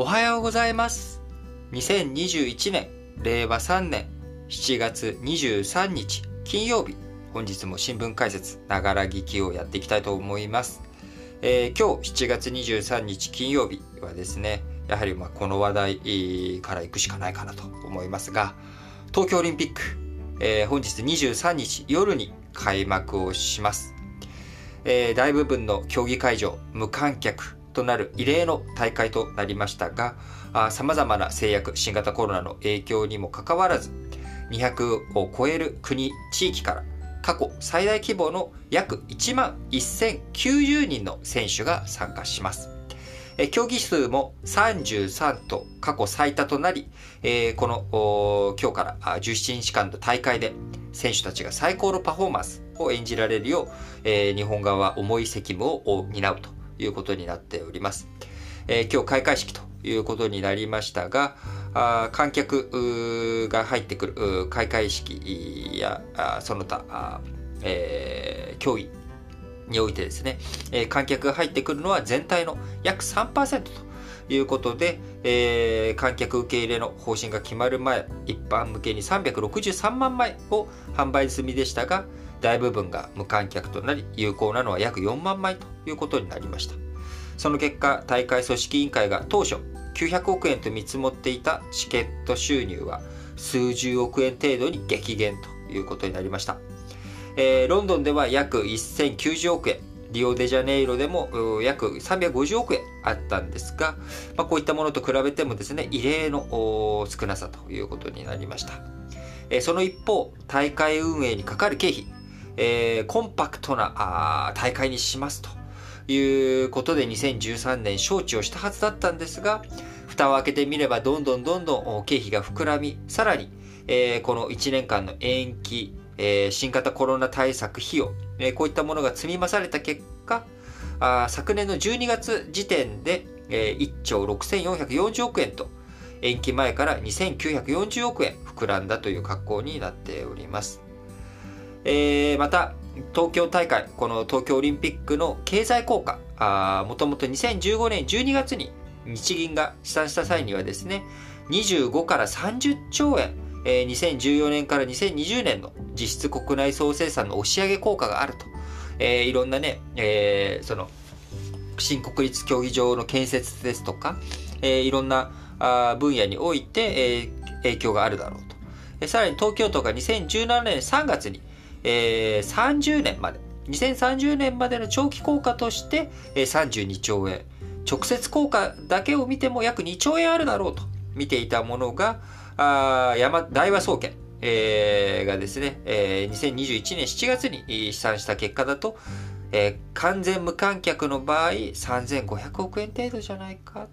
おはようございます。2021年、令和3年7月23日金曜日、本日も新聞解説、ながら聞きをやっていきたいと思います。えー今日7月23日金曜日はですね、やはりまこの話題から行くしかないかなと思いますが、東京オリンピック、えー本日23日夜に開幕をします。えー大部分の競技会場無観客となる異例の大会となりましたがさまざまな制約新型コロナの影響にもかかわらず200を超える国地域から過去最大規模の約1万1090人の選手が参加します。競技数も33と過去最多となり、この今日から17日間の大会で選手たちが最高のパフォーマンスを演じられるよう、日本側は重い責務を担うということになっております。えー今日開会式ということになりましたが、あ観客が入ってくる開会式やその他えー競技においてですね、えー観客が入ってくるのは全体の約3%ということで、えー観客受け入れの方針が決まる前、一般向けに363万枚を販売済みでしたが、大部分が無観客となり、有効なのは約4万枚ということになりました。その結果、大会組織委員会が当初900億円と見積もっていたチケット収入は数十億円程度に激減ということになりました。えーロンドンでは約1090億円、リオデジャネイロでも約350億円あったんですが、まあ、こういったものと比べてもですね、異例の少なさということになりました。えーその一方、大会運営にかかる経費、えーコンパクトなあ大会にしますということで2013年招致をしたはずだったんですが、蓋を開けてみればどんどんどんどん経費が膨らみ、さらに、えーこの1年間の延期、えー新型コロナ対策費用、えーこういったものが積み増された結果、あ昨年の12月時点で、えー1兆6440億円と、延期前から2940億円膨らんだという格好になっております。えーまた、東京大会、この東京オリンピックの経済効果、もともと2015年12月に日銀が試算した際にはですね、25から30兆円、えー2014年から2020年の実質国内総生産の押し上げ効果があると、えーいろんなね、えーその新国立競技場の建設ですとか、えーいろんなあ分野において、えー影響があるだろうと。えーさらに東京都が2017年3月に、えー30年まで、2030年までの長期効果として、えー32兆円、直接効果だけを見ても約2兆円あるだろうと見ていたものが、あ山大和総研、えーがですね、えー2021年7月に試算した結果だと、えー完全無観客の場合3500億円程度じゃないか。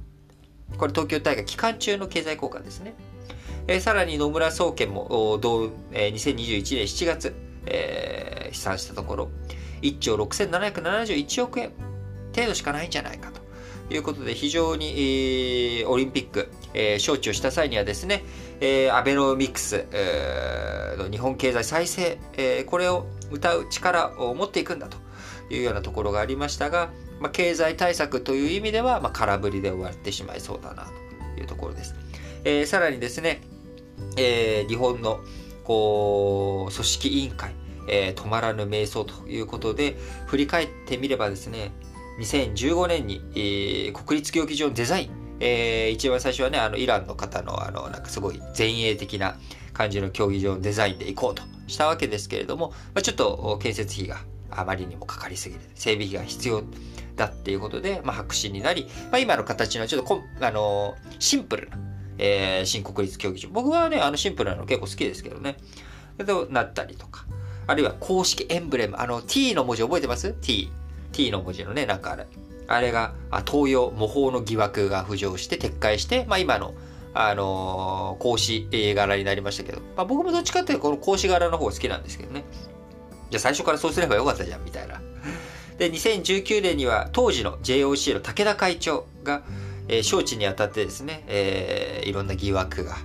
これ東京大会期間中の経済効果ですね。えーさらに野村総研も同、えー2021年7月、えー試算したところ1兆6771億円程度しかないんじゃないかということで非常に、えーオリンピック、えー招致をした際にはですね、えーアベノミクス、えーの日本経済再生、えーこれを歌う力を持っていくんだというようなところがありましたが、まあ、経済対策という意味では、まあ、空振りで終わってしまいそうだなというところです。えーさらにですね、えー日本のこう組織委員会、えー止まらぬ瞑想ということで振り返ってみればですね2015年に、えー国立競技場のデザイン、えー一番最初はねあのイランの方のあのなんかすごい前衛的な感じの競技場のデザインで行こうとしたわけですけれども、まあ、ちょっと建設費があまりにもかかりすぎる整備費が必要だっていうことで、まあ、白紙になり、まあ、今の形のちょっとこあのシンプルなえー新国立競技場。僕はね、あのシンプルなの結構好きですけどね。となったりとか。あるいは公式エンブレム。あの T の文字覚えてます ?T。T の文字のね、なんかあれ。あれが、あ東洋模倣の疑惑が浮上して撤回して、まあ今の、あのー格子柄になりましたけど、まあ僕もどっちかっていうとこの格子柄の方が好きなんですけどね。じゃあ最初からそうすればよかったじゃん、みたいな。で、2019年には当時の JOC の武田会長が、えー招致にあたってですね、えーいろんな疑惑が。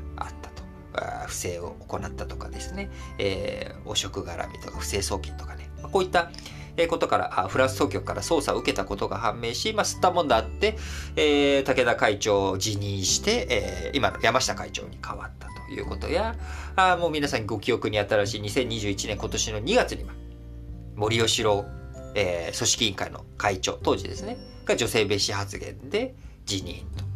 不正を行ったとかですね、えー汚職絡みとか不正送金とかね、まこういった、ことから、フランス当局から捜査を受けたことが判明し、まあ、吸ったもんだって、えー、武田会長を辞任して、えー、今の山下会長に変わったということや、あもう皆さんご記憶に新しい2021年今年の2月には、森喜朗、えー、組織委員会の会長、当時ですね、が女性蔑視発言で辞任と。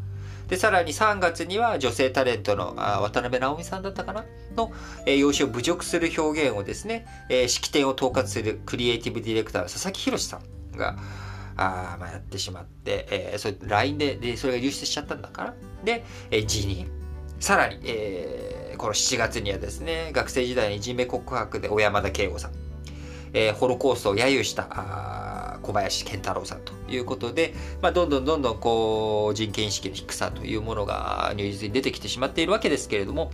で、さらに3月には女性タレントのあ渡辺直美さんだったかな？の、えー、容姿を侮辱する表現をですね、えー、式典を統括するクリエイティブディレクターの佐々木宏さんが、あまあ、やってしまって、えー、それ LINE ででそれが流出しちゃったんだから。で、えー、辞任。さらに、えー、この7月にはですね学生時代にいじめ告白で小山田圭吾さん、えー、ホロコーストを揶揄したあ小林健太郎さんということで、まあ、どんどんどんどんこう人権意識の低さというものが入実に出てきてしまっているわけですけれども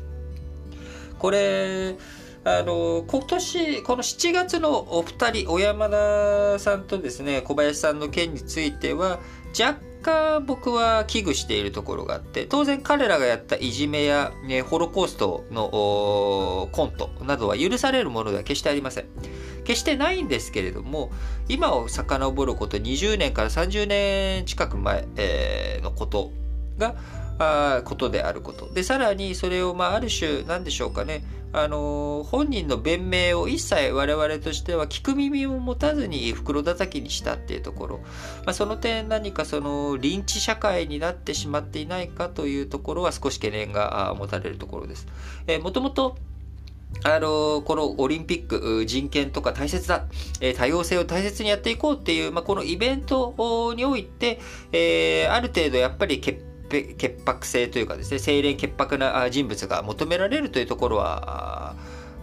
これあの今年この7月のお二人小山田さんとですね小林さんの件については若干僕は危惧しているところがあって当然彼らがやったいじめや、ね、ホロコーストのコントなどは許されるものでは決してありません。決してないんですけれども今を遡ること20年から30年近く前、えー、のことがあことであること。で、さらにそれを、まあ、ある種、なんでしょうかね、あのー、本人の弁明を一切我々としては聞く耳を持たずに袋叩きにしたっていうところ、まあ、その点何かその、リンチ社会になってしまっていないかというところは少し懸念が持たれるところです。えー、もともと、あのこのオリンピック、人権とか大切だ、え多様性を大切にやっていこうっていう、まあ、このイベントにおいて、えー、ある程度やっぱり潔潔白性というかですね、清廉潔白な人物が求められるというところは、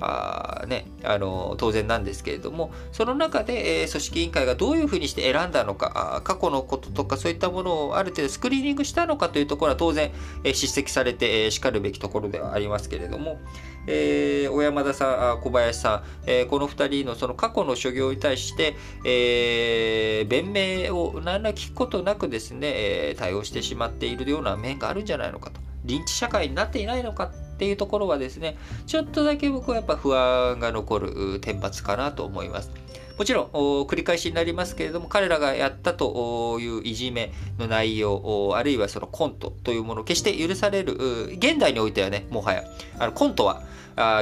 あね、あの当然なんですけれどもその中で、えー、組織委員会がどういうふうにして選んだのか過去のこととかそういったものをある程度スクリーニングしたのかというところは当然、えー、叱責されて、えー、しかるべきところではありますけれども、えー、小山田さん小林さん、えー、この2人のその過去の所業に対して、えー、弁明を何ら聞くことなくですね、えー、対応してしまっているような面があるんじゃないのかと。臨地社会になっていないのかっていうところはですね、ちょっとだけ僕はやっぱ不安が残る天罰かなと思います。もちろん、繰り返しになりますけれども、彼らがやったといういじめの内容、あるいはそのコントというもの、決して許される、現代においてはね、もはや、あのコントは、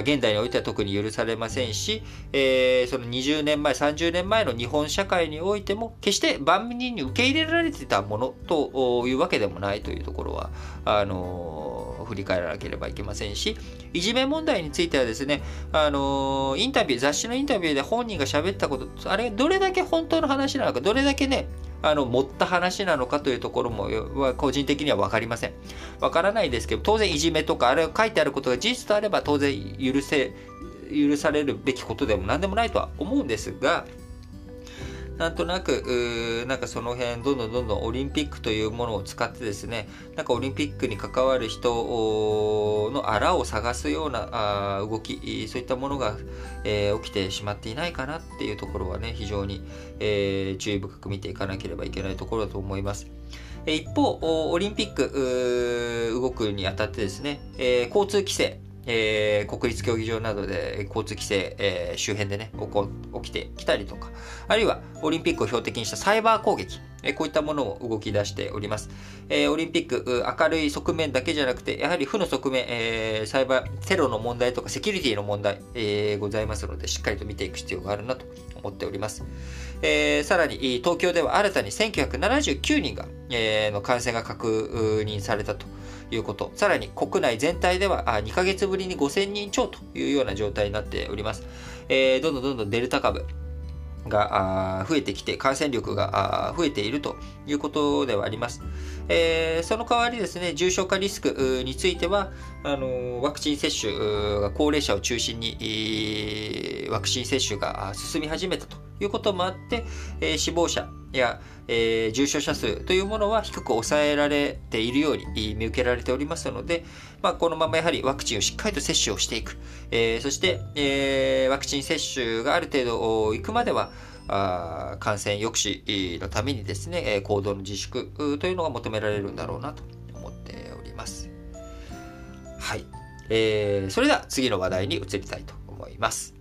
現代においては特に許されませんし、えー、その20年前、30年前の日本社会においても、決して万人に受け入れられてたものというわけでもないというところは、あのー、振り返らなければいけませんし、いじめ問題についてはですね、あの、インタビュー、雑誌のインタビューで本人が喋ったこと、あれ、どれだけ本当の話なのか、どれだけね、あの、持った話なのかというところも、個人的には分かりません。分からないですけど、当然いじめとか、あれ書いてあることが事実とあれば当然許せ、許されるべきことでも何でもないとは思うんですが、なんとなく、なんかその辺、どんどんどんどんオリンピックというものを使ってですね、なんかオリンピックに関わる人のあらを探すような動き、そういったものが、えー、起きてしまっていないかなっていうところはね、非常に、えー、注意深く見ていかなければいけないところだと思います。一方、オリンピック動くにあたってですね、え、交通規制、えー、国立競技場などで交通規制、えー、周辺でね、起きてきたりとか、あるいはオリンピックを標的にしたサイバー攻撃、え、こういったものも動き出しております。え、オリンピック、明るい側面だけじゃなくて、やはり負の側面、え、サイバー、テロの問題とかセキュリティの問題、え、ございますので、しっかりと見ていく必要があるなと思っております。え、さらに、東京では新たに1979人が、え、の感染が確認されたということ。さらに国内全体では2ヶ月ぶりに5000人超というような状態になっております。えー、どんどんどんどんデルタ株、が増えてきて感染力が増えているということではあります。えー、その代わりですね、重症化リスクについては、あのワクチン接種が高齢者を中心にワクチン接種が進み始めたということもあって、えー、死亡者や、えー、重症者数というものは低く抑えられているように見受けられておりますので、まあ、このままやはりワクチンをしっかりと接種をしていく、えー、そして、えー、ワクチン接種がある程度いくまではあ感染抑止のためにですね、行動の自粛というのが求められるんだろうなと思っております。はい。えー、それでは次の話題に移りたいと思います。